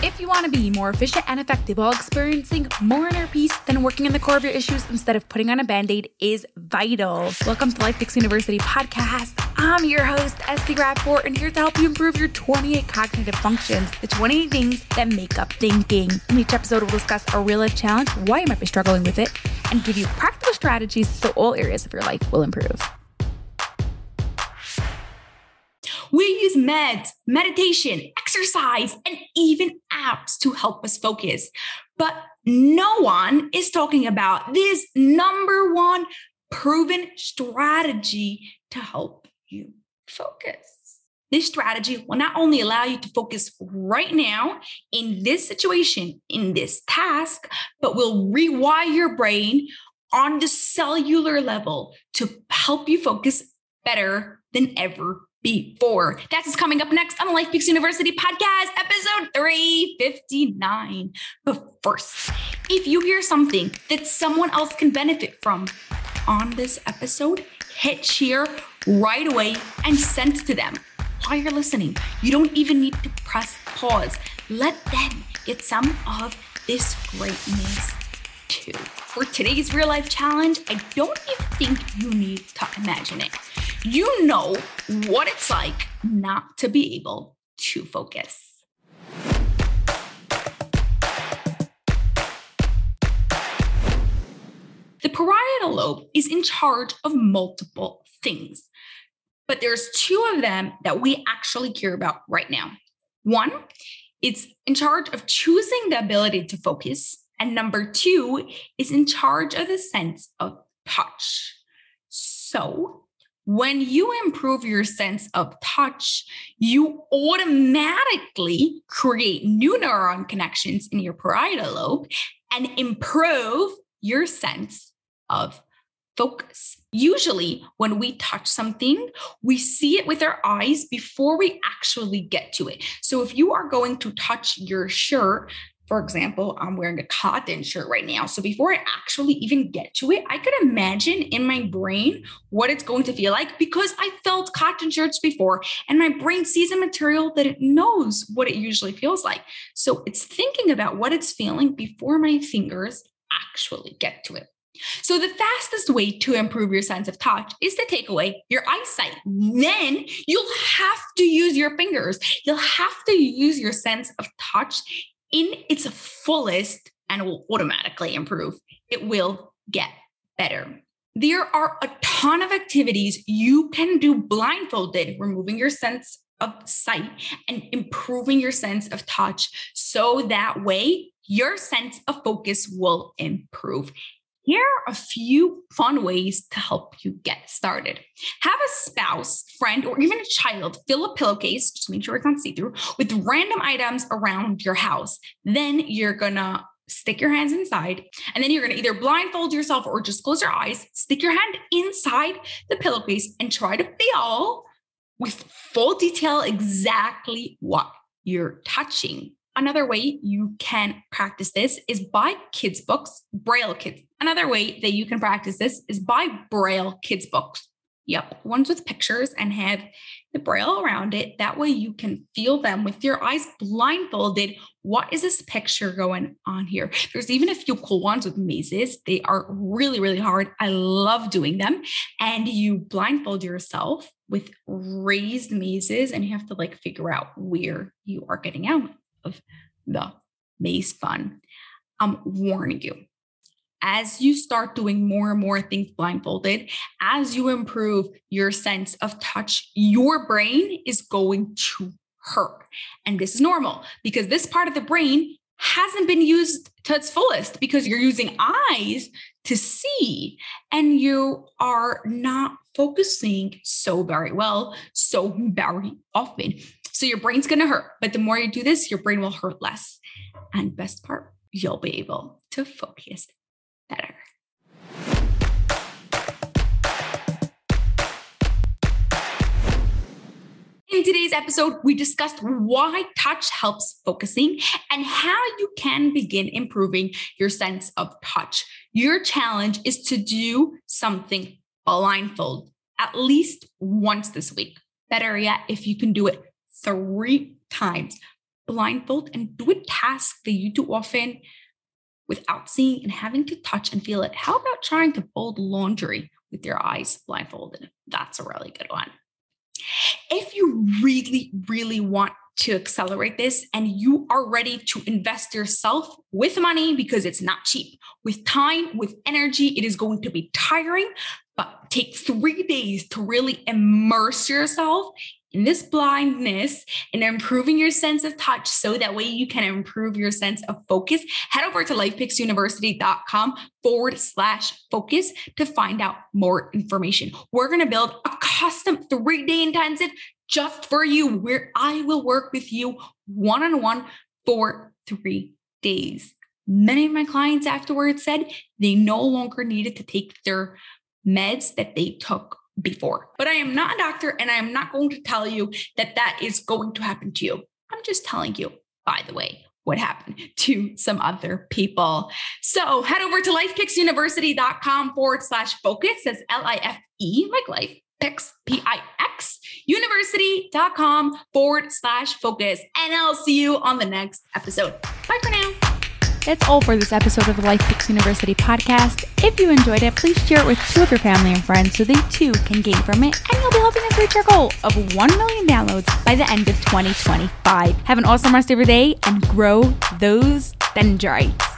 If you want to be more efficient and effective while experiencing more inner peace, then working on the core of your issues instead of putting on a band aid is vital. Welcome to Life Pix University podcast. I'm your host, Esty Rapport, and here to help you improve your 28 cognitive functions, the 28 things that make up thinking. In each episode, we'll discuss a real life challenge, why you might be struggling with it, and give you practical strategies so all areas of your life will improve. We use meds, meditation, exercise, and even apps to help us focus. But no one is talking about this number one proven strategy to help you focus. This strategy will not only allow you to focus right now in this situation, in this task, but will rewire your brain on the cellular level to help you focus better than ever before. That's what's coming up next on the Life Pix University podcast, episode 359. But first, if you hear something that someone else can benefit from on this episode, hit share right away and send to them while you're listening. You don't even need to press pause. Let them get some of this greatness too. For today's real life challenge, I don't even think you need to imagine it you know what it's like not to be able to focus. The parietal lobe is in charge of multiple things, but there's two of them that we actually care about right now. One, it's in charge of choosing the ability to focus, and number two is in charge of the sense of touch. So, when you improve your sense of touch, you automatically create new neuron connections in your parietal lobe and improve your sense of focus. Usually, when we touch something, we see it with our eyes before we actually get to it. So, if you are going to touch your shirt, for example, I'm wearing a cotton shirt right now. So before I actually even get to it, I could imagine in my brain what it's going to feel like because I felt cotton shirts before and my brain sees a material that it knows what it usually feels like. So it's thinking about what it's feeling before my fingers actually get to it. So, the fastest way to improve your sense of touch is to take away your eyesight. Then you'll have to use your fingers. You'll have to use your sense of touch in its fullest and will automatically improve. It will get better. There are a ton of activities you can do blindfolded, removing your sense of sight and improving your sense of touch. So that way, your sense of focus will improve. Here are a few fun ways to help you get started. Have a spouse, friend, or even a child fill a pillowcase, just make sure it's not see through, with random items around your house. Then you're gonna stick your hands inside, and then you're gonna either blindfold yourself or just close your eyes, stick your hand inside the pillowcase, and try to feel with full detail exactly what you're touching. Another way you can practice this is buy kids' books, Braille kids. Another way that you can practice this is buy Braille kids' books. Yep, ones with pictures and have the Braille around it. That way you can feel them with your eyes blindfolded. What is this picture going on here? There's even a few cool ones with mazes. They are really, really hard. I love doing them. And you blindfold yourself with raised mazes and you have to like figure out where you are getting out of the maze fun. I'm warning you. As you start doing more and more things blindfolded, as you improve your sense of touch, your brain is going to hurt. And this is normal because this part of the brain hasn't been used to its fullest because you're using eyes to see and you are not focusing so very well, so very often. So your brain's going to hurt, but the more you do this, your brain will hurt less. And best part, you'll be able to focus better. In today's episode, we discussed why touch helps focusing and how you can begin improving your sense of touch. Your challenge is to do something blindfold at least once this week. Better yet, if you can do it three times blindfold and do a task that you do often without seeing and having to touch and feel it. How about trying to fold laundry with your eyes blindfolded? That's a really good one. If you really, really want to accelerate this and you are ready to invest yourself with money because it's not cheap, with time, with energy, it is going to be tiring, but take three days to really immerse yourself this blindness and improving your sense of touch so that way you can improve your sense of focus, head over to lifepixuniversity.com forward slash focus to find out more information. We're going to build a custom three day intensive just for you where I will work with you one on one for three days. Many of my clients afterwards said they no longer needed to take their meds that they took before. But I am not a doctor and I am not going to tell you that that is going to happen to you. I'm just telling you, by the way, what happened to some other people. So head over to lifepixuniversity.com forward slash focus. That's L I F E, like life picks, P I X, university.com forward slash focus. And I'll see you on the next episode. Bye for now. That's all for this episode of the Life Pix University podcast. If you enjoyed it, please share it with two of your family and friends so they too can gain from it, and you'll be helping us reach our goal of 1 million downloads by the end of 2025. Have an awesome rest of your day and grow those dendrites.